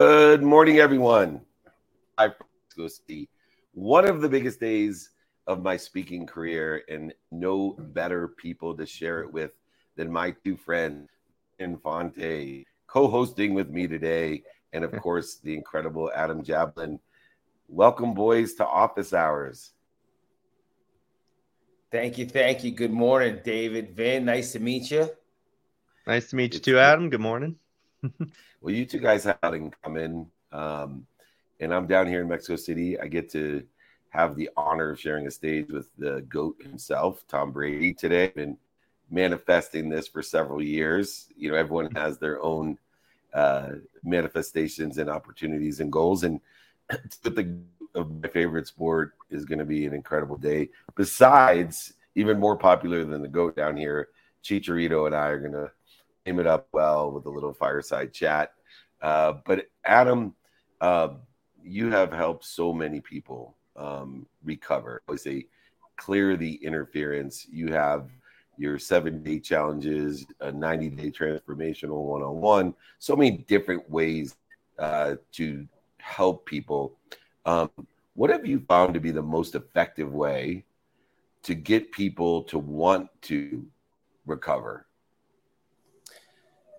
Good morning, everyone. I go see one of the biggest days of my speaking career, and no better people to share it with than my two friends, Infante, co-hosting with me today, and of course the incredible Adam Jablin. Welcome, boys, to Office Hours. Thank you, thank you. Good morning, David. Vin, nice to meet you. Nice to meet you too, Adam. Good morning. Well, you two guys have in common. Um, and I'm down here in Mexico City. I get to have the honor of sharing a stage with the GOAT himself, Tom Brady, today. Been manifesting this for several years. You know, everyone has their own uh, manifestations and opportunities and goals. And the of my favorite sport is going to be an incredible day. Besides, even more popular than the GOAT down here, Chicharito and I are going to it up well with a little fireside chat. Uh, but Adam, uh, you have helped so many people um, recover. I say clear the interference. You have your seven day challenges, a 90 day transformational one on one, so many different ways uh, to help people. Um, what have you found to be the most effective way to get people to want to recover?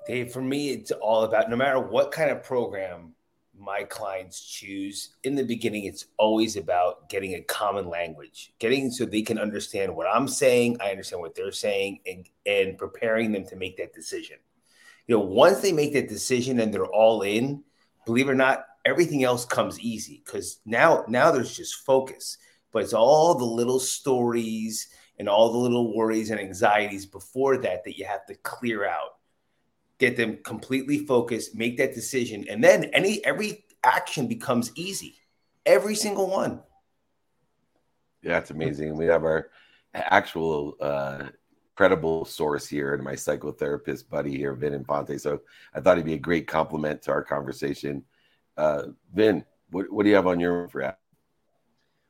Dave, for me, it's all about no matter what kind of program my clients choose in the beginning it's always about getting a common language getting so they can understand what i'm saying i understand what they're saying and and preparing them to make that decision. You know once they make that decision and they're all in believe it or not everything else comes easy because now now there's just focus. But it's all the little stories and all the little worries and anxieties before that that you have to clear out get them completely focused, make that decision, and then any every action becomes easy. Every single one. Yeah, it's amazing. We have our actual uh, credible source here and my psychotherapist buddy here, Vin Infante. So I thought he'd be a great compliment to our conversation. Uh, Vin, what, what do you have on your for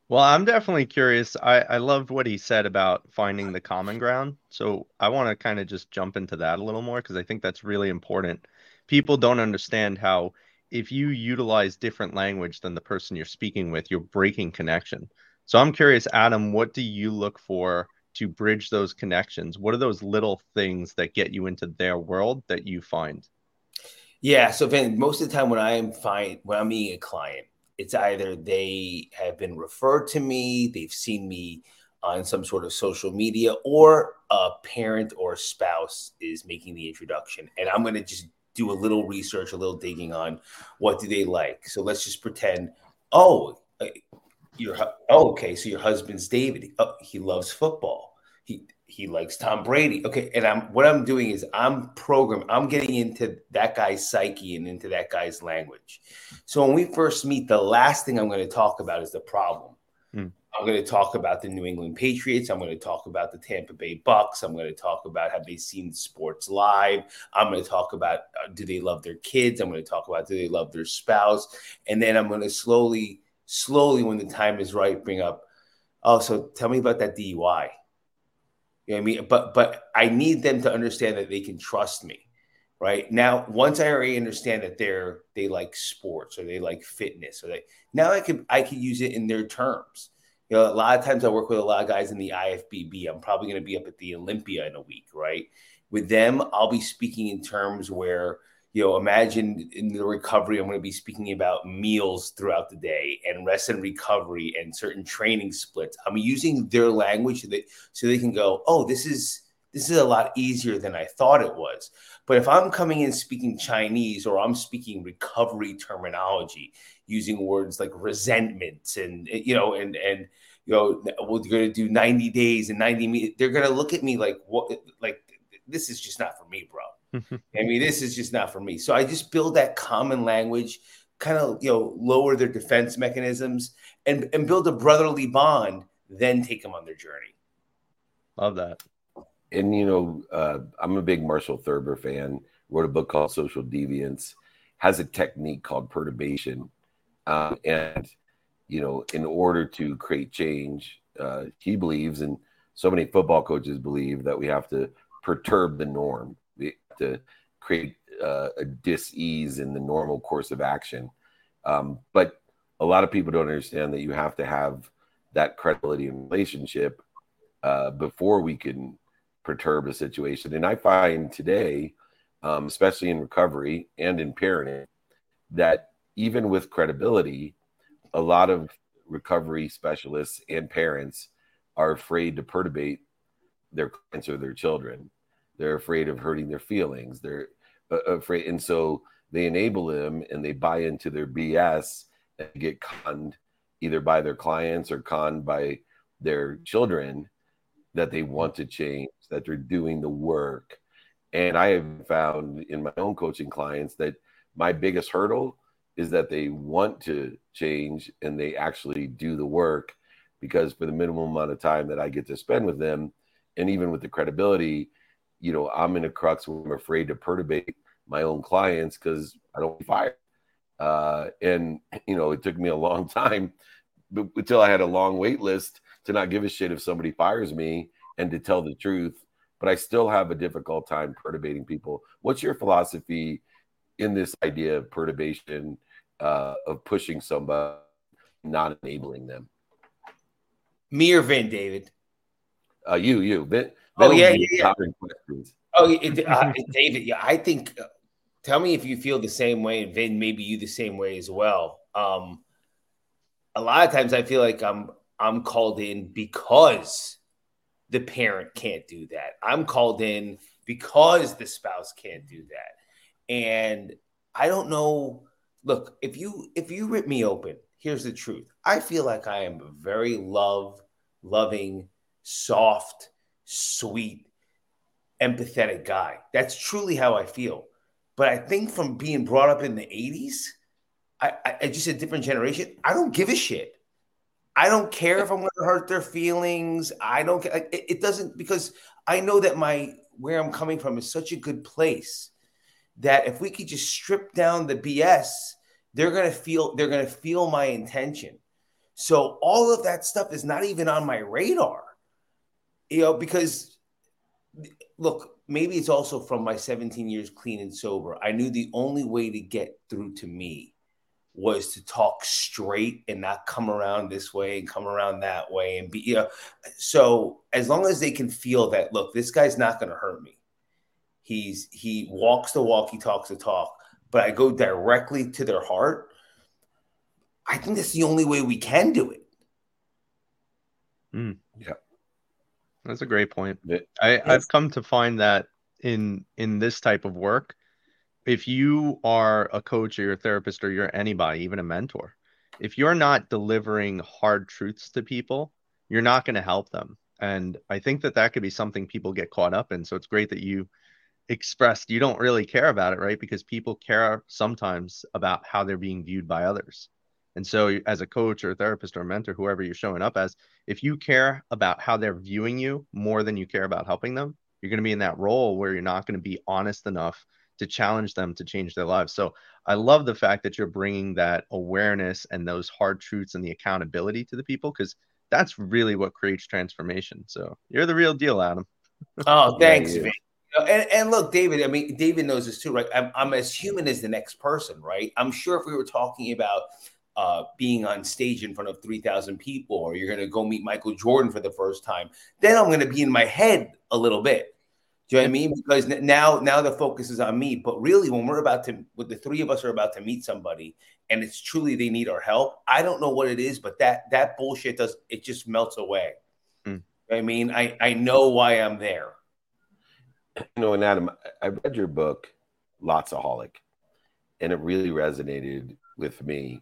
well, I'm definitely curious. I, I loved what he said about finding the common ground. So I want to kind of just jump into that a little more because I think that's really important. People don't understand how if you utilize different language than the person you're speaking with, you're breaking connection. So I'm curious, Adam, what do you look for to bridge those connections? What are those little things that get you into their world that you find? Yeah. So Vin, most of the time when I am fine when I'm meeting a client, it's either they have been referred to me, they've seen me on some sort of social media, or a parent or spouse is making the introduction. And I'm going to just do a little research, a little digging on what do they like. So let's just pretend, oh, uh, your oh, okay, so your husband's David. Oh, he loves football. He he likes Tom Brady. Okay, and I'm what I'm doing is I'm program. I'm getting into that guy's psyche and into that guy's language. So when we first meet, the last thing I'm going to talk about is the problem. Hmm. I'm going to talk about the New England Patriots. I'm going to talk about the Tampa Bay Bucks. I'm going to talk about have they seen sports live. I'm going to talk about uh, do they love their kids. I'm going to talk about do they love their spouse, and then I'm going to slowly, slowly, when the time is right, bring up. Oh, so tell me about that DUI you know I mean? But but I need them to understand that they can trust me. Right now, once I already understand that they're they like sports or they like fitness or they now I can I can use it in their terms. You know, a lot of times I work with a lot of guys in the IFBB. I'm probably going to be up at the Olympia in a week, right? With them, I'll be speaking in terms where you know, imagine in the recovery, I'm going to be speaking about meals throughout the day and rest and recovery and certain training splits. I'm using their language so, that, so they can go, oh, this is this is a lot easier than I thought it was. But if I'm coming in speaking Chinese or I'm speaking recovery terminology, using words like resentment and you know and and you know we're going to do 90 days and 90 minutes, they're going to look at me like what like this is just not for me, bro I mean, this is just not for me. So I just build that common language, kind of you know lower their defense mechanisms, and and build a brotherly bond. Then take them on their journey. Love that. And you know, uh, I'm a big Marshall Thurber fan. Wrote a book called Social Deviance. Has a technique called perturbation, um, and you know, in order to create change, uh, he believes, and so many football coaches believe that we have to perturb the norm to create uh, a dis-ease in the normal course of action. Um, but a lot of people don't understand that you have to have that credibility and relationship uh, before we can perturb a situation. And I find today, um, especially in recovery and in parenting, that even with credibility, a lot of recovery specialists and parents are afraid to perturbate their clients or their children. They're afraid of hurting their feelings. They're uh, afraid, and so they enable them and they buy into their BS and get conned either by their clients or conned by their children that they want to change, that they're doing the work. And I have found in my own coaching clients that my biggest hurdle is that they want to change and they actually do the work because for the minimum amount of time that I get to spend with them, and even with the credibility, you know, I'm in a crux where I'm afraid to perturbate my own clients because I don't fire. Uh, and you know, it took me a long time until I had a long wait list to not give a shit if somebody fires me and to tell the truth. But I still have a difficult time perturbating people. What's your philosophy in this idea of perturbation, uh, of pushing somebody, not enabling them? Me or Vin, David? Uh, you, you. Vin, Oh yeah, yeah, yeah. Oh, it, uh, David. Yeah, I think. Uh, tell me if you feel the same way, and Vin, maybe you the same way as well. Um, a lot of times, I feel like I'm I'm called in because the parent can't do that. I'm called in because the spouse can't do that, and I don't know. Look, if you if you rip me open, here's the truth. I feel like I am a very love, loving, soft, sweet, empathetic guy. That's truly how I feel. But I think from being brought up in the 80s, I, I just a different generation. I don't give a shit. I don't care if I'm going to hurt their feelings. I don't. It, it doesn't because I know that my where I'm coming from is such a good place that if we could just strip down the BS, they're going to feel they're going to feel my intention. So all of that stuff is not even on my radar. You know, because look, maybe it's also from my 17 years clean and sober. I knew the only way to get through to me was to talk straight and not come around this way and come around that way and be you know. So as long as they can feel that look this guy's not going to hurt me. He's he walks the walk he talks the talk but i go directly to their heart i think that's the only way we can do it. Mm, yeah that's a great point I, i've come to find that in in this type of work if you are a coach or you're a therapist or you're anybody, even a mentor, if you're not delivering hard truths to people, you're not going to help them. And I think that that could be something people get caught up in. So it's great that you expressed you don't really care about it, right? Because people care sometimes about how they're being viewed by others. And so, as a coach or a therapist or a mentor, whoever you're showing up as, if you care about how they're viewing you more than you care about helping them, you're going to be in that role where you're not going to be honest enough to challenge them to change their lives. So I love the fact that you're bringing that awareness and those hard truths and the accountability to the people because that's really what creates transformation. So you're the real deal, Adam. Oh, thanks, yeah, and, and look, David, I mean, David knows this too, right? I'm, I'm as human as the next person, right? I'm sure if we were talking about uh, being on stage in front of 3,000 people, or you're going to go meet Michael Jordan for the first time, then I'm going to be in my head a little bit. Do you know what I mean? Because now now the focus is on me. But really, when we're about to, with the three of us are about to meet somebody, and it's truly they need our help. I don't know what it is, but that that bullshit does it just melts away. Mm. I mean, I I know why I'm there. You know, and Adam, I read your book, Lotsaholic, and it really resonated with me.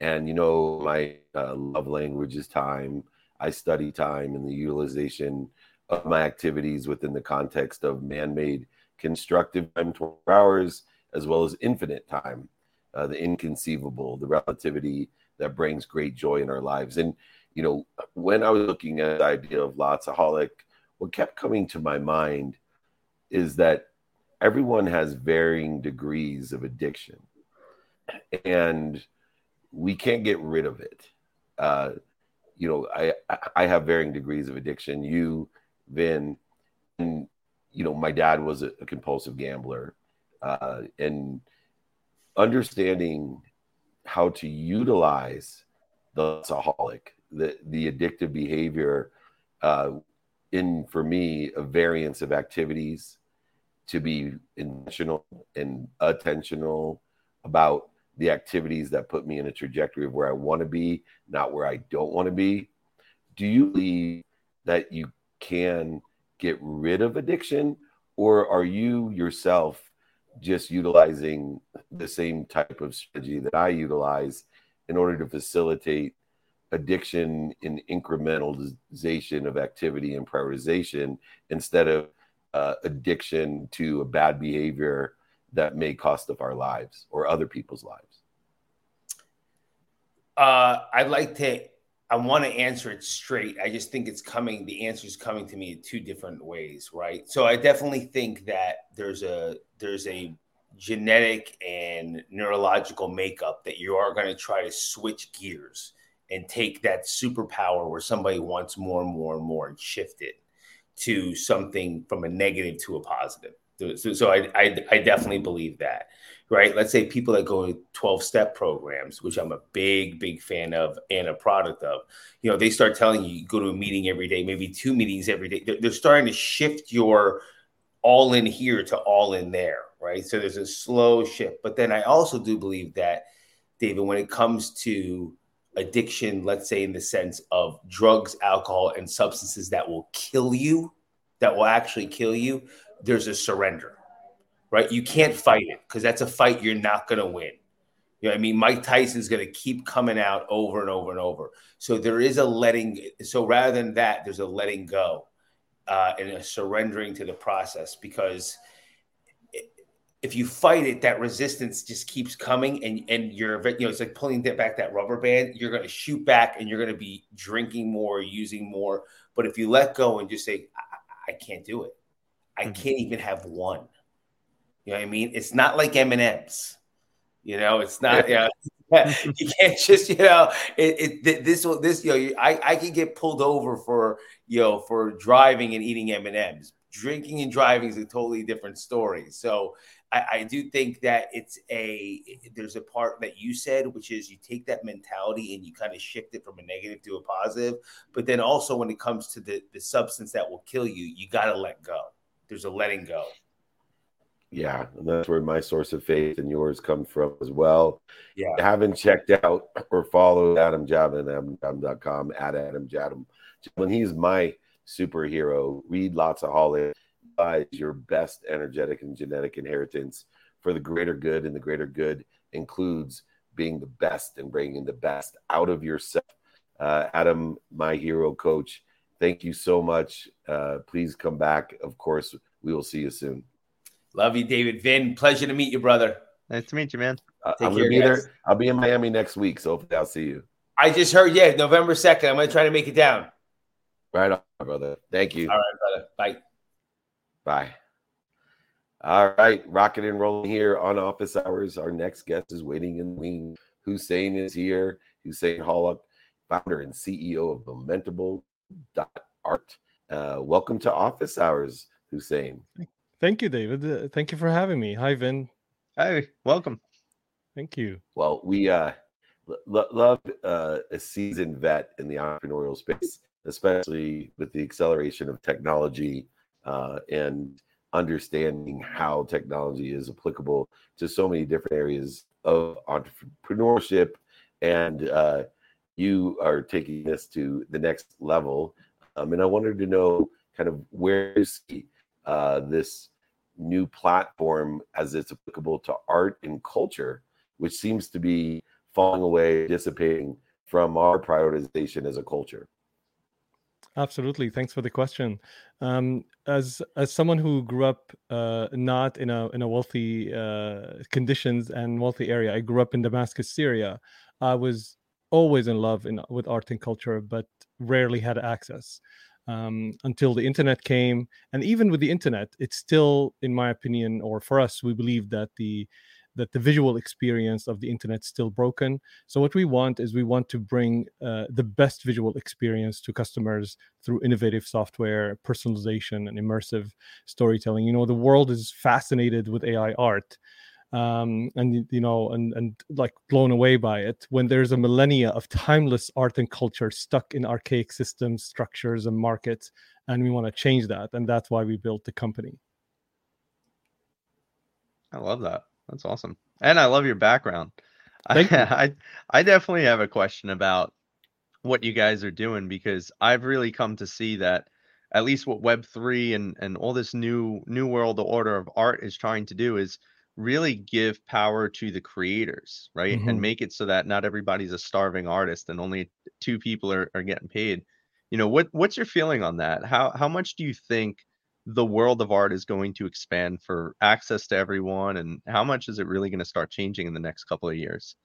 And you know, my uh, love language is time. I study time and the utilization of my activities within the context of man-made constructive time 12 hours as well as infinite time uh, the inconceivable the relativity that brings great joy in our lives and you know when i was looking at the idea of lotsaholic what kept coming to my mind is that everyone has varying degrees of addiction and we can't get rid of it uh, you know i i have varying degrees of addiction you then, and, you know, my dad was a, a compulsive gambler. uh, and understanding how to utilize the alcoholic, the the addictive behavior, uh, in for me a variance of activities to be intentional and attentional about the activities that put me in a trajectory of where I want to be, not where I don't want to be. Do you believe that you can get rid of addiction, or are you yourself just utilizing the same type of strategy that I utilize in order to facilitate addiction in incrementalization of activity and prioritization instead of uh, addiction to a bad behavior that may cost of our lives or other people's lives? Uh, I'd like to. I want to answer it straight. I just think it's coming. The answer is coming to me in two different ways, right? So I definitely think that there's a there's a genetic and neurological makeup that you are going to try to switch gears and take that superpower where somebody wants more and more and more and shift it to something from a negative to a positive. So, so I, I, I definitely believe that, right? Let's say people that go to 12 step programs, which I'm a big, big fan of and a product of, you know, they start telling you, you go to a meeting every day, maybe two meetings every day. They're, they're starting to shift your all in here to all in there, right? So there's a slow shift. But then I also do believe that, David, when it comes to addiction, let's say in the sense of drugs, alcohol, and substances that will kill you, that will actually kill you, there's a surrender, right? You can't fight it because that's a fight you're not going to win. You know, I mean, Mike Tyson's going to keep coming out over and over and over. So there is a letting. So rather than that, there's a letting go uh, and a surrendering to the process because if you fight it, that resistance just keeps coming, and and you're you know it's like pulling back that rubber band. You're going to shoot back, and you're going to be drinking more, using more. But if you let go and just say, "I, I can't do it," I mm-hmm. can't even have one. You know what I mean? It's not like M and M's. You know, it's not. You, know, you can't just you know it, it this will this you know I I can get pulled over for you know for driving and eating M and M's. Drinking and driving is a totally different story. So I, I, do think that it's a there's a part that you said, which is you take that mentality and you kind of shift it from a negative to a positive. But then also when it comes to the the substance that will kill you, you got to let go. There's a letting go. Yeah, and that's where my source of faith and yours come from as well. Yeah. Haven't checked out or followed Adam Jadam at adamjadam.com at Adam Jadam. When he's my superhero, read Lotsaholic your best energetic and genetic inheritance for the greater good, and the greater good includes being the best and bringing the best out of yourself. Uh, Adam, my hero coach, thank you so much. Uh, please come back. Of course, we will see you soon. Love you, David. Vin, pleasure to meet you, brother. Nice to meet you, man. Uh, I'm gonna be guys. there. I'll be in Miami next week, so hopefully I'll see you. I just heard, yeah, November 2nd. I'm gonna try to make it down. Right on, brother. Thank you. All right, brother. Bye. Bye. All right, rocking and rolling here on office hours. Our next guest is waiting in the wing. Hussein is here. Hussein Hallak, founder and CEO of Momentable Art. Uh, welcome to office hours, Hussein. Thank you, David. Uh, thank you for having me. Hi, Vin. Hi, welcome. Thank you. Well, we uh, l- love uh, a seasoned vet in the entrepreneurial space, especially with the acceleration of technology uh, and understanding how technology is applicable to so many different areas of entrepreneurship. And uh, you are taking this to the next level. Um, and I wanted to know kind of where where is uh, this new platform as it's applicable to art and culture, which seems to be falling away, dissipating from our prioritization as a culture. Absolutely. Thanks for the question. Um, as as someone who grew up uh, not in a in a wealthy uh, conditions and wealthy area, I grew up in Damascus, Syria. I was always in love in, with art and culture, but rarely had access um, until the internet came. And even with the internet, it's still, in my opinion, or for us, we believe that the that the visual experience of the internet is still broken. So what we want is we want to bring uh, the best visual experience to customers through innovative software, personalization, and immersive storytelling. You know, the world is fascinated with AI art um, and you know, and and like blown away by it. When there's a millennia of timeless art and culture stuck in archaic systems, structures, and markets, and we want to change that, and that's why we built the company. I love that. That's awesome, and I love your background. I, I I definitely have a question about what you guys are doing because I've really come to see that at least what Web three and and all this new new world order of art is trying to do is really give power to the creators, right? Mm-hmm. And make it so that not everybody's a starving artist and only two people are, are getting paid. You know, what what's your feeling on that? How how much do you think the world of art is going to expand for access to everyone and how much is it really going to start changing in the next couple of years?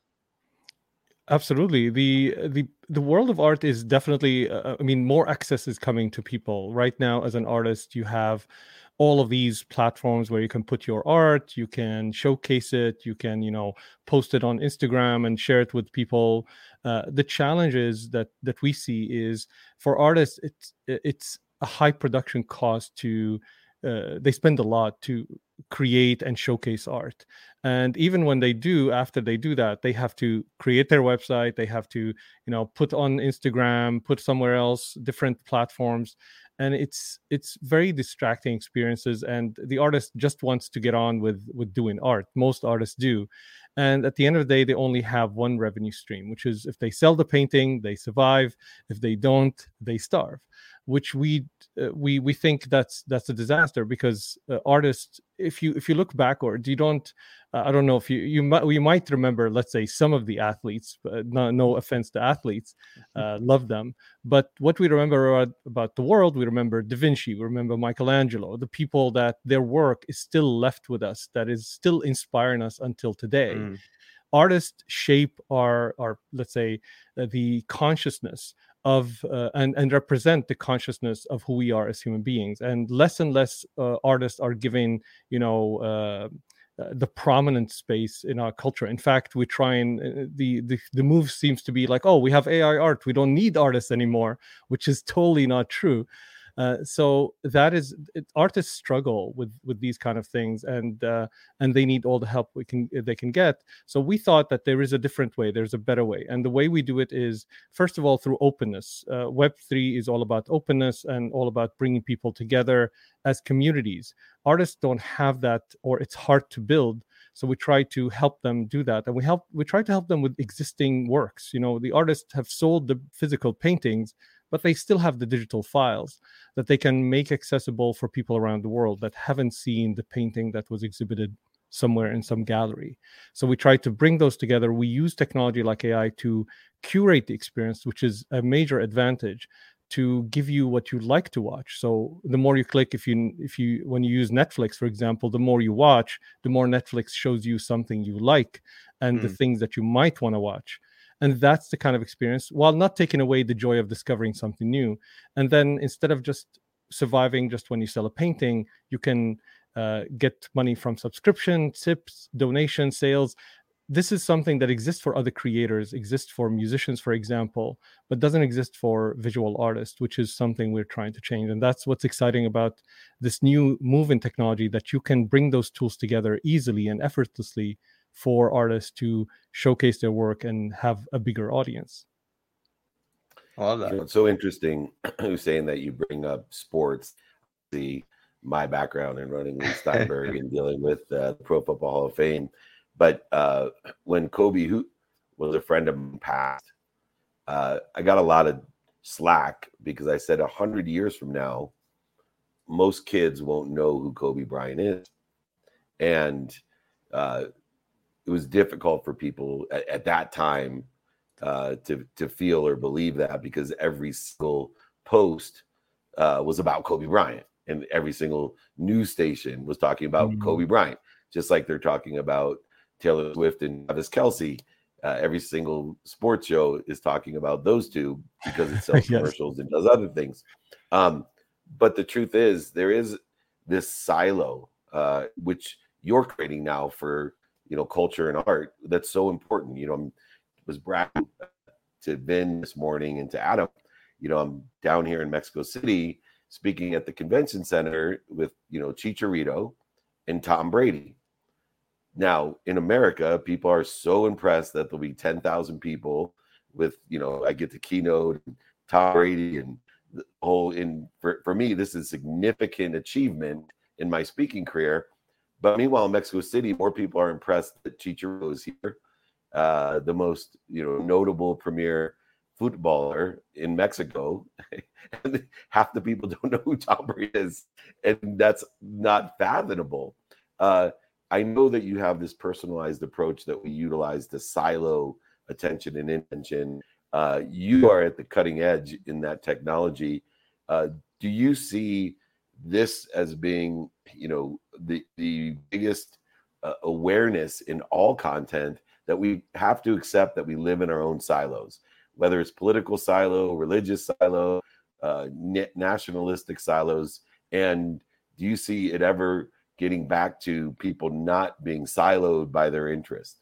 absolutely the the the world of art is definitely uh, i mean more access is coming to people right now as an artist you have all of these platforms where you can put your art you can showcase it you can you know post it on instagram and share it with people. Uh, the challenges that that we see is for artists it's it's a high production cost to uh, they spend a lot to create and showcase art. And even when they do after they do that they have to create their website they have to you know put on instagram put somewhere else different platforms and it's it's very distracting experiences and the artist just wants to get on with with doing art. Most artists do. And at the end of the day they only have one revenue stream which is if they sell the painting they survive. If they don't they starve which we uh, we we think that's that's a disaster because uh, artists if you if you look backward you don't uh, i don't know if you you might you might remember let's say some of the athletes no, no offense to athletes mm-hmm. uh, love them but what we remember about, about, the world we remember da vinci we remember michelangelo the people that their work is still left with us that is still inspiring us until today mm. artists shape our our let's say uh, the consciousness of uh, and and represent the consciousness of who we are as human beings. And less and less uh, artists are giving you know uh, uh the prominent space in our culture. In fact we try and uh, the, the the move seems to be like oh we have ai art. We don't need artists anymore which is totally not true uh, so that is it, artists struggle with with these kind of things, and uh, and they need all the help we can they can get. So we thought that there is a different way. There's a better way, and the way we do it is first of all through openness. Uh, Web three is all about openness and all about bringing people together as communities. Artists don't have that, or it's hard to build so we try to help them do that and we help we try to help them with existing works you know the artists have sold the physical paintings but they still have the digital files that they can make accessible for people around the world that haven't seen the painting that was exhibited somewhere in some gallery. So we try to bring those together. We use technology like AI to curate the experience, which is a major advantage to give you what you like to watch. So the more you click, if you if you when you use Netflix, for example, the more you watch, the more Netflix shows you something you like and mm. the things that you might want to watch and that's the kind of experience while not taking away the joy of discovering something new. And then instead of just surviving just when you sell a painting you can uh, get money from subscription tips donation sales. This is something that exists for other creators exists for musicians for example but doesn't exist for visual artists which is something we're trying to change. And that's what's exciting about this new move in technology that you can bring those tools together easily and effortlessly for artists to showcase their work and have a bigger audience. I love that. You know, it's so interesting Hussein that you bring up sports. The my background in running Leigh Steinberg and dealing with uh, the Pro Football Hall of Fame. But uh, when Kobe, who was a friend of mine, passed, uh, I got a lot of slack because I said a hundred years from now, most kids won't know who Kobe Bryant is, and uh, it was difficult for people at, at that time uh, to to feel or believe that because every single post uh, was about Kobe Bryant, and every single news station was talking about mm-hmm. Kobe Bryant, just like they're talking about Taylor Swift and Travis Kelce. Uh, every single sports show is talking about those two because it sells yes. commercials and does other things. Um, but the truth is, there is this silo uh, which you're creating now for you know culture and art that's so important you know I'm was bragging to vin this morning and to adam you know i'm down here in mexico city speaking at the convention center with you know chicharito and tom brady. Now in america people are so impressed that there'll be 10000 people with you know i get the keynote tom brady and the whole in for, for me this is significant achievement in my speaking career but meanwhile, in Mexico City, more people are impressed that Chicharito is here, uh, the most you know notable premier footballer in Mexico. and half the people don't know who Brady is, and that's not fathomable. Uh, I know that you have this personalized approach that we utilize to silo attention and intention. Uh, you are at the cutting edge in that technology. Uh, do you see this as being you know the the biggest uh, awareness in all content that we have to accept that we live in our own silos whether it's political silo religious silo uh, nationalistic silos. And do you see it ever getting back to people not being siloed by their interest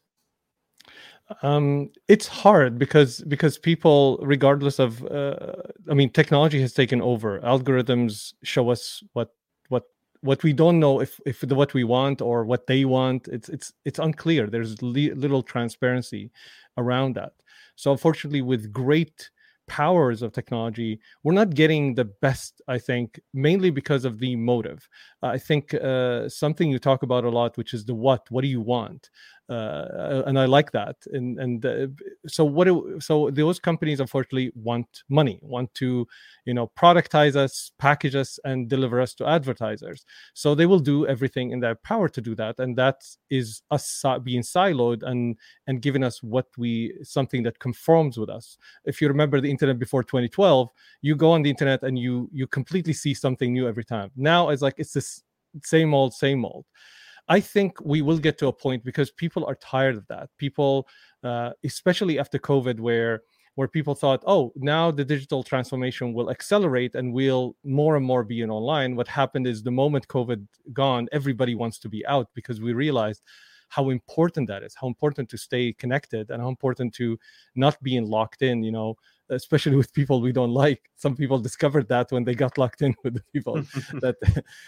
um, it's hard because because people regardless of uh, i mean technology has taken over. Algorithms show us what what what we don't know if if the, what we want or what they want. It's it's it's unclear. There's li- little transparency around that. So unfortunately with great powers of technology we're not getting the best i think mainly because of the motive. I think uh, something you talk about a lot which is the what what do you want uh, and I like that. And and uh, so what? Do, so those companies unfortunately want money, want to, you know, productize us, package us, and deliver us to advertisers. So they will do everything in their power to do that, and that is us being siloed and and giving us what we something that conforms with us. If you remember the internet before 2012, you go on the internet and you you completely see something new every time. Now it's like it's this same old, same old. I think we will get to a point because people are tired of that. People, uh, especially after COVID, where where people thought, oh, now the digital transformation will accelerate and we'll more and more be in online. What happened is the moment COVID gone, everybody wants to be out because we realized how important that is, how important to stay connected and how important to not being locked in, you know, especially with people we don't like. Some people discovered that when they got locked in with the people that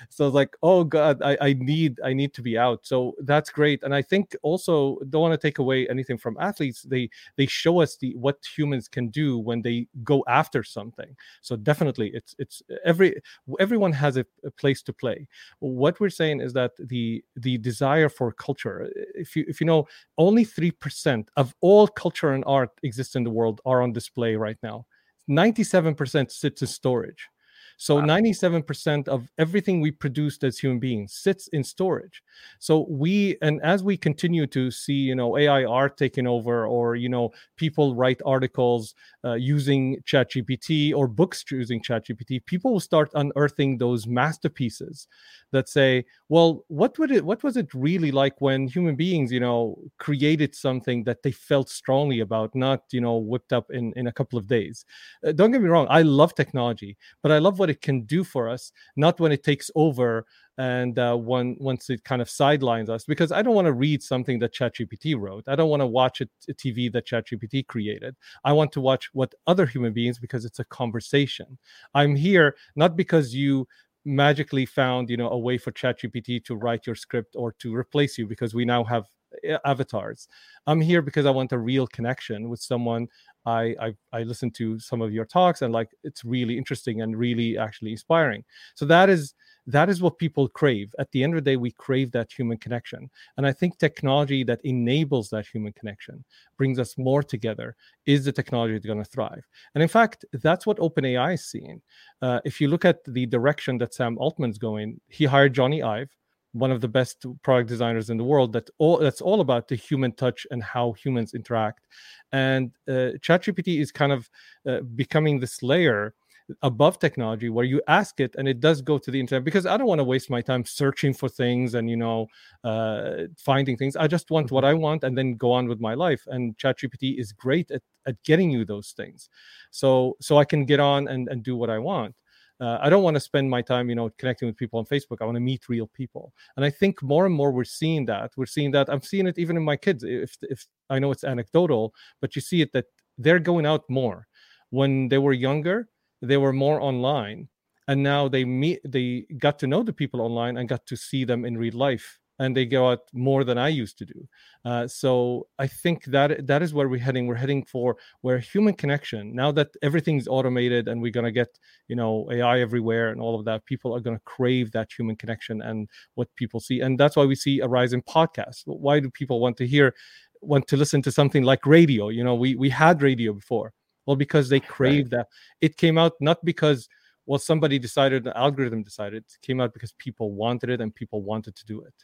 so it's like, oh God, I, I need I need to be out. So that's great. And I think also don't want to take away anything from athletes. They they show us the what humans can do when they go after something. So definitely it's it's every everyone has a, a place to play. What we're saying is that the the desire for culture, if you if you know only three percent of all culture and art exists in the world are on display right right now. 97% sits in storage. So wow. 97% of everything we produced as human beings sits in storage. So we and as we continue to see, you know, AI art taking over, or you know, people write articles uh, using ChatGPT or books using ChatGPT, people will start unearthing those masterpieces that say, well, what would it what was it really like when human beings, you know, created something that they felt strongly about, not, you know, whipped up in, in a couple of days. Uh, don't get me wrong, I love technology, but I love what it can do for us, not when it takes over and uh, when once it kind of sidelines us because I don't want to read something that ChatGPT wrote. I don't want to watch a, a TV that ChatGPT created. I want to watch what other human beings because it's a conversation. I'm here not because you magically found you know a way for ChatGPT to write your script or to replace you because we now have eh, avatars. I'm here because I want a real connection with someone. I, I I listen to some of your talks and like it's really interesting and really actually inspiring. So that is that is what people crave. At the end of the day, we crave that human connection. And I think technology that enables that human connection brings us more together is the technology that's going to thrive. And in fact, that's what OpenAI is seeing. Uh, if you look at the direction that Sam Altman's going, he hired Jony Ive, one of the best product designers in the world that all that's all about the human touch and how humans interact. And uh, chatgpt is kind of uh, becoming this layer above technology where you ask it and it does go to the internet because i don't want to waste my time searching for things and you know uh, finding things. I just want what mm-hmm. i want and then go on with my life. And chatgpt is great at, at getting you those things. So so i can get on and, and do what i want uh, I don't want to spend my time, you know, connecting with people on Facebook. I want to meet real people. And I think more and more we're seeing that. We're seeing that. I'm seeing it even in my kids. If if I know it's anecdotal, but you see it that they're going out more. When they were younger, they were more online, and now they meet. They got to know the people online and got to see them in real life and they go out more than I used to do. Uh, so I think that that is where we're heading. We're heading for where human connection. Now that everything's automated and we're gonna get you know AI everywhere and all of that, people are gonna crave that human connection and what people see, and that's why we see a rise in podcasts. Why do people want to hear, want to listen to something like radio? You know, we we had radio before. Well, because they crave right. that. It came out not because well somebody decided the algorithm decided it came out because people wanted it and people wanted to do it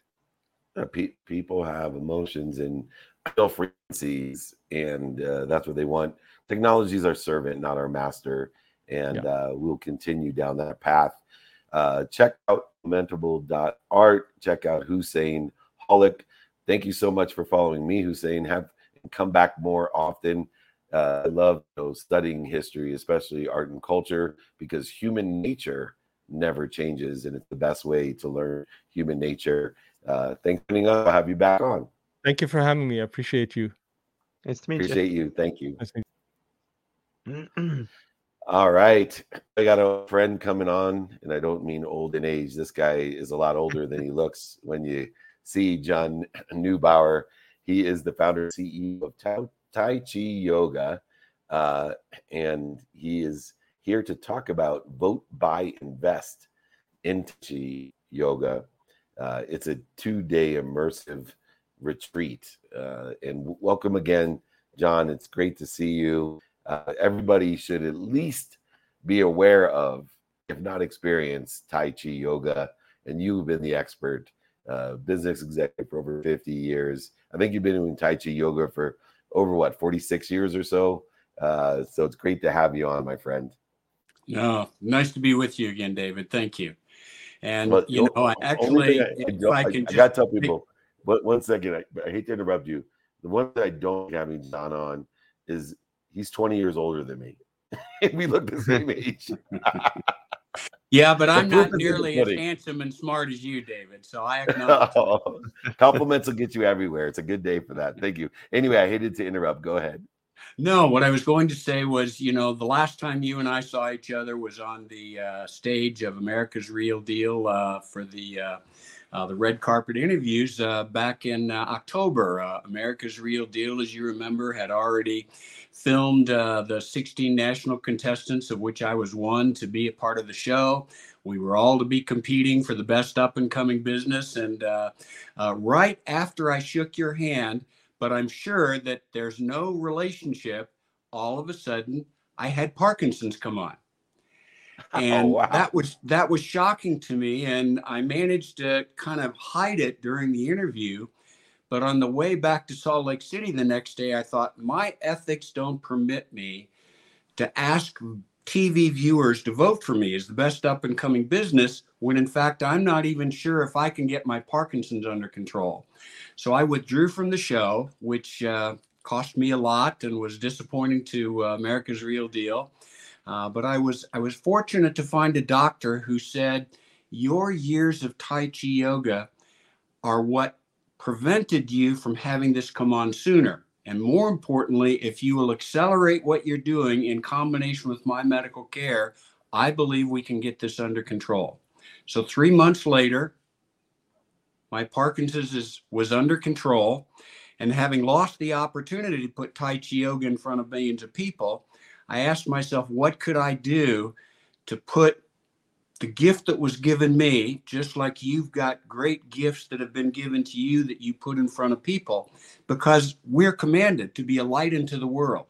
pe- people have emotions and feel frequencies, and uh, that's what they want. Technology is our servant, not our master, and yeah. uh, we'll continue down that path. Uh, check out momentable.art. Check out Hussein Hallak. Thank you so much for following me, Hussein. Have come back more often. Uh, I love you know, studying history, especially art and culture, because human nature never changes, and it's the best way to learn human nature uh, thanks for up. I'll have you back on. Thank you for having me. I appreciate you. Nice to meet appreciate you. you. Thank you. All right. I got a friend coming on, and I don't mean old in age. This guy is a lot older than he looks when you see John Neubauer. He is the founder and CEO of Tai Chi Yoga, uh, and he is here to talk about vote, buy, invest in Chi Yoga. Uh, it's a two day immersive retreat. Uh, and w- welcome again, John. It's great to see you. Uh, everybody should at least be aware of, if not experience, Tai Chi yoga. And you've been the expert, uh, business executive for over 50 years. I think you've been doing Tai Chi yoga for over what, 46 years or so. Uh, so it's great to have you on, my friend. No, nice to be with you again, David. Thank you. And but you know, I actually, I, if I, I can, I gotta tell people. But one second, I, I hate to interrupt you. The one that I don't have Don on is he's 20 years older than me. we look the same age. yeah, but I'm not nearly as handsome and smart as you, David. So I acknowledge. oh, compliments will get you everywhere. It's a good day for that. Thank you. Anyway, I hated to interrupt. Go ahead. No, what I was going to say was, you know, the last time you and I saw each other was on the uh, stage of America's Real Deal uh, for the uh, uh the red carpet interviews uh, back in uh, October. America's Real Deal, as you remember, had already filmed the 16 national contestants, of which I was one, to be a part of the show. We were all to be competing for the best up and coming business. And right after I shook your hand, but I'm sure that there's no relationship. All of a sudden, I had Parkinson's come on. Oh, and oh, wow. that was that was shocking to me and i managed to kind of hide it during the interview but on the way back to salt lake city the next day i thought my ethics don't permit me to ask tv viewers to vote for me as the best up and coming business when in fact i'm not even sure if i can get my parkinson's under control so I withdrew from the show, which uh, cost me a lot and was disappointing to uh, America's Real Deal. Uh, but I was I was fortunate to find a doctor who said your years of Tai Chi yoga are what prevented you from having this come on sooner. And more importantly, if you will accelerate what you're doing in combination with my medical care, I believe we can get this under control. So three months later, my Parkinson's is, was under control. And having lost the opportunity to put Tai Chi Yoga in front of millions of people, I asked myself, what could I do to put the gift that was given me, just like you've got great gifts that have been given to you that you put in front of people, because we're commanded to be a light into the world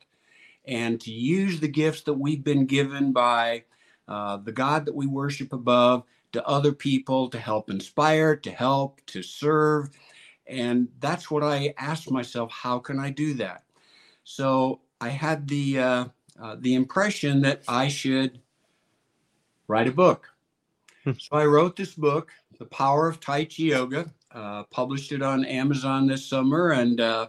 and to use the gifts that we've been given by uh, the God that we worship above to other people to help inspire, to help, to serve. And that's what I asked myself how can I do that? So I had the, uh, uh, the impression that I should write a book. Hmm. so I wrote this book, The Power of Tai Chi Yoga, uh, published it on Amazon this summer. And, uh,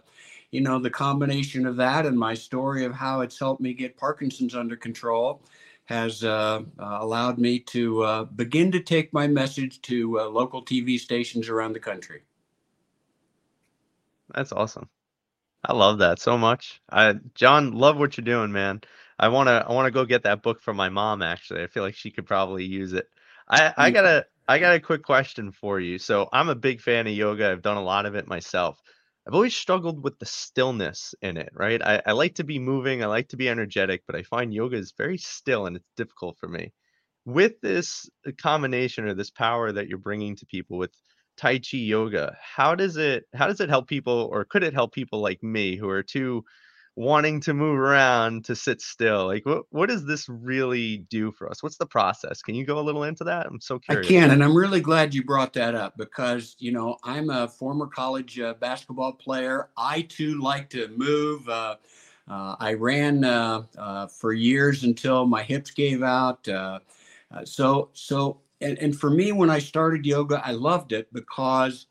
you know, the combination of that and my story of how it's helped me get Parkinson's under control has uh, uh, allowed me to uh, begin to take my message to uh, local TV stations around the country. That's awesome. I love that so much. I John, love what you're doing, man. I wanna I wanna go get that book from my mom. Actually, I feel like she could probably use it. I I got a I got a quick question for you. So I'm a big fan of yoga. I've done a lot of it myself. I've always struggled with the stillness in it, right? I, I like to be moving, I like to be energetic, but I find yoga is very still and it's difficult for me. With this uh, combination or this power that you're bringing to people with Tai Chi yoga, how does it how does it help people or could it help people like me who are too wanting to move around to sit still like what what does this really do for us? What's the process? Can you go a little into that? I'm so curious. i can and i'm really glad you brought that up because you know i'm a former college uh, basketball player. I too like to move uh, uh, i ran uh, uh, for years until my hips gave out uh, so so and, and for me when i started yoga i loved it because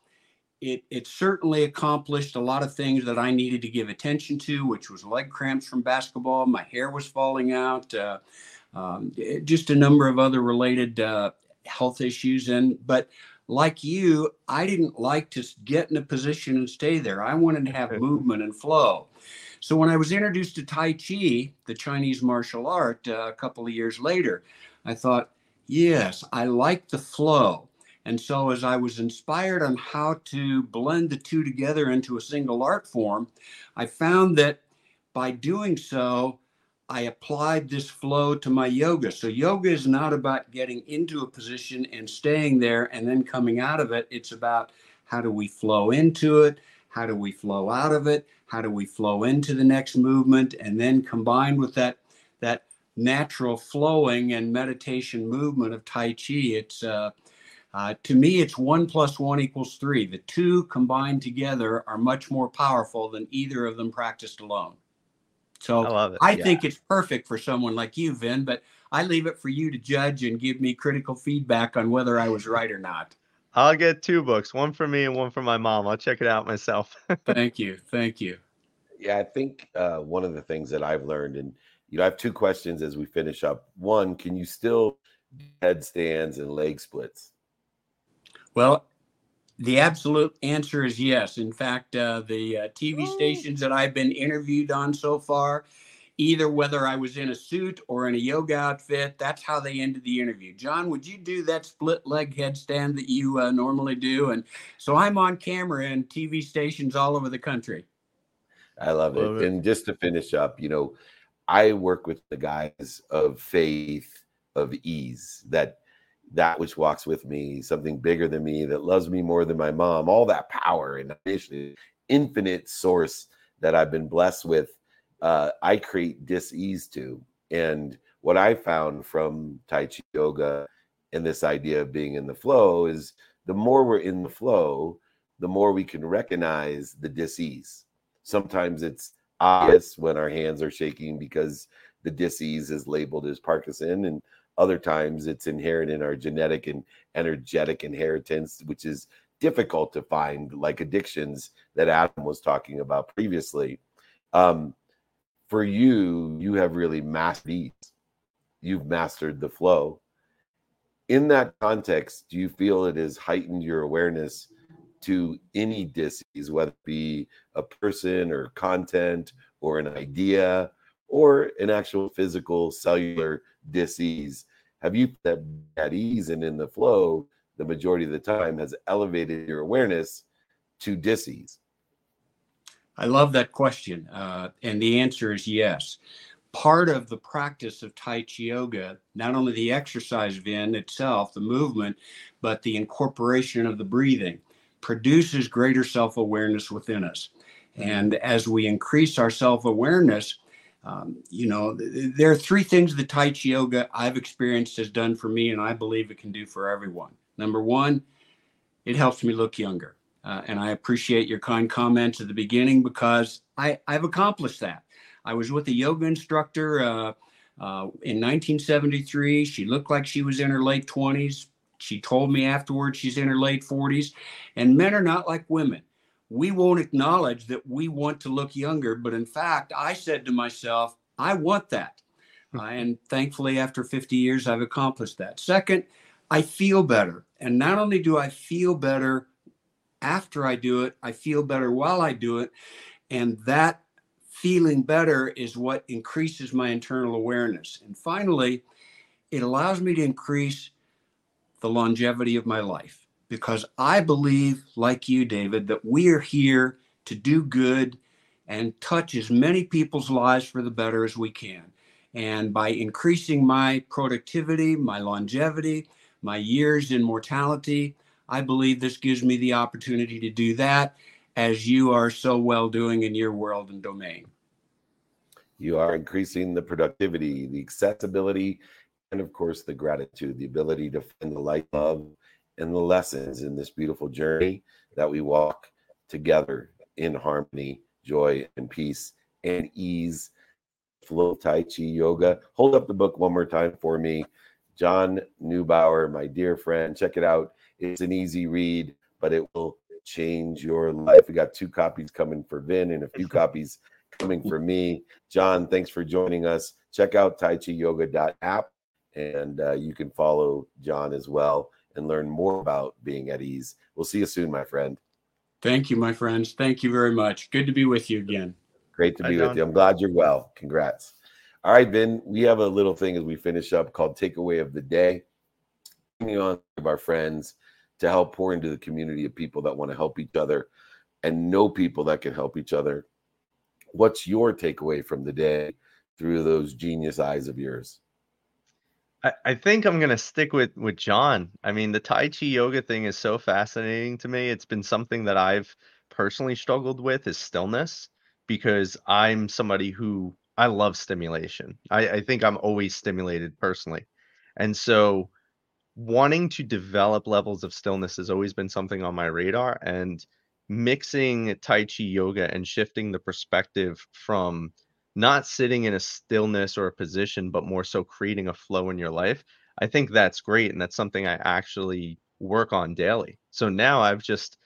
it, it certainly accomplished a lot of things that I needed to give attention to, which was leg cramps from basketball. My hair was falling out, uh, um, it, just a number of other related uh, health issues. And but like you, I didn't like to get in a position and stay there. I wanted to have movement and flow. So when I was introduced to Tai Chi, the Chinese martial art, uh, a couple of years later, I thought, yes, I like the flow. And so, as I was inspired on how to blend the two together into a single art form, I found that by doing so, I applied this flow to my yoga. So, yoga is not about getting into a position and staying there and then coming out of it. It's about how do we flow into it? How do we flow out of it? How do we flow into the next movement? And then combined with that, that natural flowing and meditation movement of Tai Chi, it's, uh, uh, to me, it's one plus one equals three. The two combined together are much more powerful than either of them practiced alone. So I, I yeah. think it's perfect for someone like you, Vin, but I leave it for you to judge and give me critical feedback on whether I was right or not. I'll get two books, one for me and one for my mom. I'll check it out myself. Thank you. Thank you. Yeah, I think uh, one of the things that I've learned, and you know, I have two questions as we finish up. One, can you still headstands and leg splits? Well, the absolute answer is yes. In fact, uh, the uh, TV stations that I've been interviewed on so far, either whether I was in a suit or in a yoga outfit, that's how they ended the interview. John, would you do that split leg headstand that you uh, normally do? And so I'm on camera in TV stations all over the country. I love, love it. it. And just to finish up, you know, I work with the guys of faith, of ease that that which walks with me, something bigger than me that loves me more than my mom, all that power and infinite source that I've been blessed with, uh, I create dis-ease to. And what I found from Tai Chi yoga and this idea of being in the flow is the more we're in the flow, the more we can recognize the dis-ease. Sometimes it's obvious when our hands are shaking because the dis-ease is labeled as Parkinson and other times it's inherent in our genetic and energetic inheritance, which is difficult to find, like addictions that Adam was talking about previously. Um, for you, you have really mastered these. You've mastered the flow. In that context, do you feel it has heightened your awareness to any disease, whether it be a person or content or an idea or an actual physical cellular disease. Have you that at ease and in the flow the majority of the time has elevated your awareness to disease? I love that question uh, and the answer is yes. Part of the practice of tai chi yoga not only the exercise vin itself the movement but the incorporation of the breathing produces greater self-awareness within us. And as we increase our self-awareness um, you know, there are three things the Tai Chi Yoga I've experienced has done for me, and I believe it can do for everyone. Number one, it helps me look younger. Uh, and I appreciate your kind comments at the beginning because I, I've accomplished that. I was with a yoga instructor uh, uh, in 1973. She looked like she was in her late 20s. She told me afterwards she's in her late 40s. And men are not like women we won't acknowledge that we want to look younger. But in fact, I said to myself, I want that. Hmm. and thankfully, after 50 years, I've accomplished that. Second, I feel better. And not only do I feel better after I do it, I feel better while I do it. And that feeling better is what increases my internal awareness. And finally, it allows me to increase the longevity of my life because I believe, like you, David, that we are here to do good and touch as many people's lives for the better as we can. And by increasing my productivity, my longevity, my years in mortality, I believe this gives me the opportunity to do that as you are so well doing in your world and domain. You are increasing the productivity, the accessibility, and of course, the gratitude, the ability to find the light, love, and the lessons in this beautiful journey that we walk together in harmony, joy, and peace and ease. Flow Tai Chi Yoga. Hold up the book one more time for me. John Neubauer, my dear friend. Check it out. It's an easy read, but it will change your life. We got two copies coming for Vin and a few copies coming for me. John, thanks for joining us. Check out Tai Chi Yoga.app and uh, you can follow John as well and learn more about being at ease. We'll see you soon, my friend. Thank you, my friends. Thank you very much. Good to be with you again. Great to be with you. I'm glad you're well. Congrats. All right, Ben, we have a little thing as we finish up called Takeaway of the Day. Bringing on of our friends to help pour into the community of people that want to help each other and know people that can help each other. What's your takeaway from the day through those genius eyes of yours? I, think I'm gonna stick with with John. I mean, the Tai Chi yoga thing is so fascinating to me. It's been something that I've personally struggled with is stillness because I'm somebody who I love stimulation. I, I think I'm always stimulated personally. And so wanting to develop levels of stillness has always been something on my radar. And mixing Tai Chi yoga and shifting the perspective from not sitting in a stillness or a position, but more so creating a flow in your life, I think that's great. And that's something I actually work on daily. So now I've just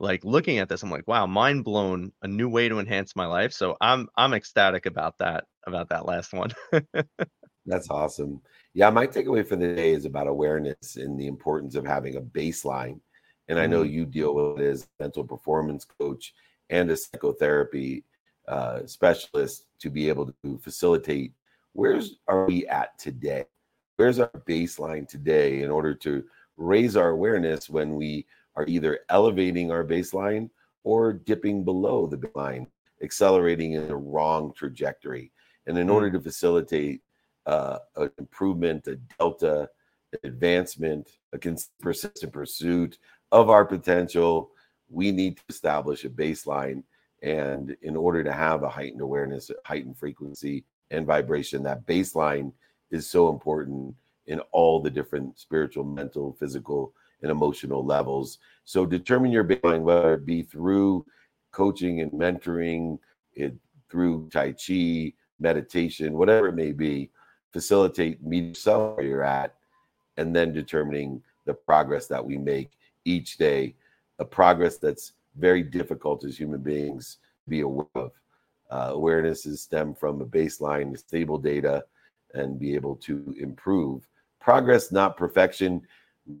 like looking at this i'm like wow mind blown a new way to enhance my life so i'm i'm ecstatic about that about that last one that's awesome yeah my takeaway for the day is about awareness and the importance of having a baseline and i know mm-hmm. you deal with it as mental performance coach and a psychotherapy uh, specialist to be able to facilitate where's are we at today where's our baseline today in order to raise our awareness when we are either elevating our baseline or dipping below the baseline, accelerating in the wrong trajectory. And in mm order to facilitate uh, an improvement, a delta, an advancement, a persistent pursuit of our potential, we need to establish a baseline. And in order to have a heightened awareness, heightened frequency, and vibration, that baseline is so important in all the different spiritual, mental, physical, and emotional levels. So determine your baseline, whether it be through coaching and mentoring, it through Tai Chi, meditation, whatever it may be. Facilitate meet yourself where you're at, and then determining the progress that we make each day, a progress that's very difficult as human beings to be aware of. Uh, awareness is stem from a baseline, stable data, and be able to improve. Progress, not perfection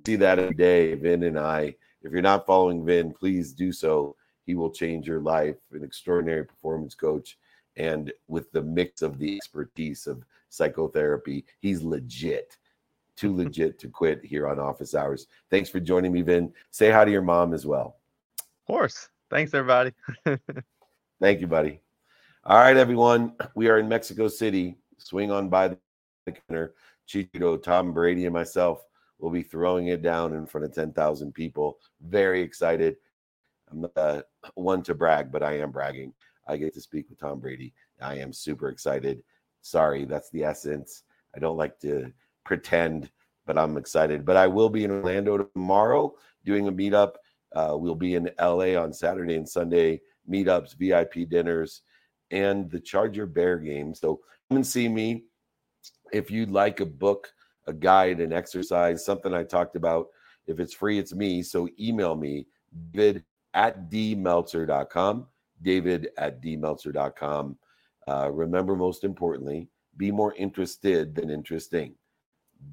see that every day. Vin and I, if you're not following Vin, please do so. He will change your life, an extraordinary performance coach. And with the mix of the expertise of psychotherapy, he's legit, too legit to quit here on office hours. Thanks for joining me, Vin. Say hi to your mom as well. Course. Thanks, everybody. Thank you, buddy. All right, everyone. We are in Mexico City. Swing on by the counter. Chichito, Tom Brady, and myself We'll be throwing it down in front of 10,000 people. Very excited. I'm not uh, one to brag, but I am bragging. I get to speak with Tom Brady. I am super excited. Sorry, that's the essence. I don't like to pretend, but I'm excited. But I will be in Orlando tomorrow doing a meetup. Uh, we'll be in LA on Saturday and Sunday meetups, VIP dinners, and the Charger Bear game. So come and see me. If you'd like a book a guide, an exercise, something I talked about. If it's free, it's me. So email me, David at dmeltzer.com. David at dmeltzer.com. Uh, remember, most importantly, Be more interested than interesting.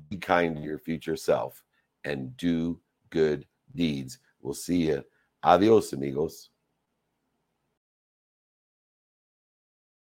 Be kind to your future self and do good deeds. We'll see you. Adios, amigos.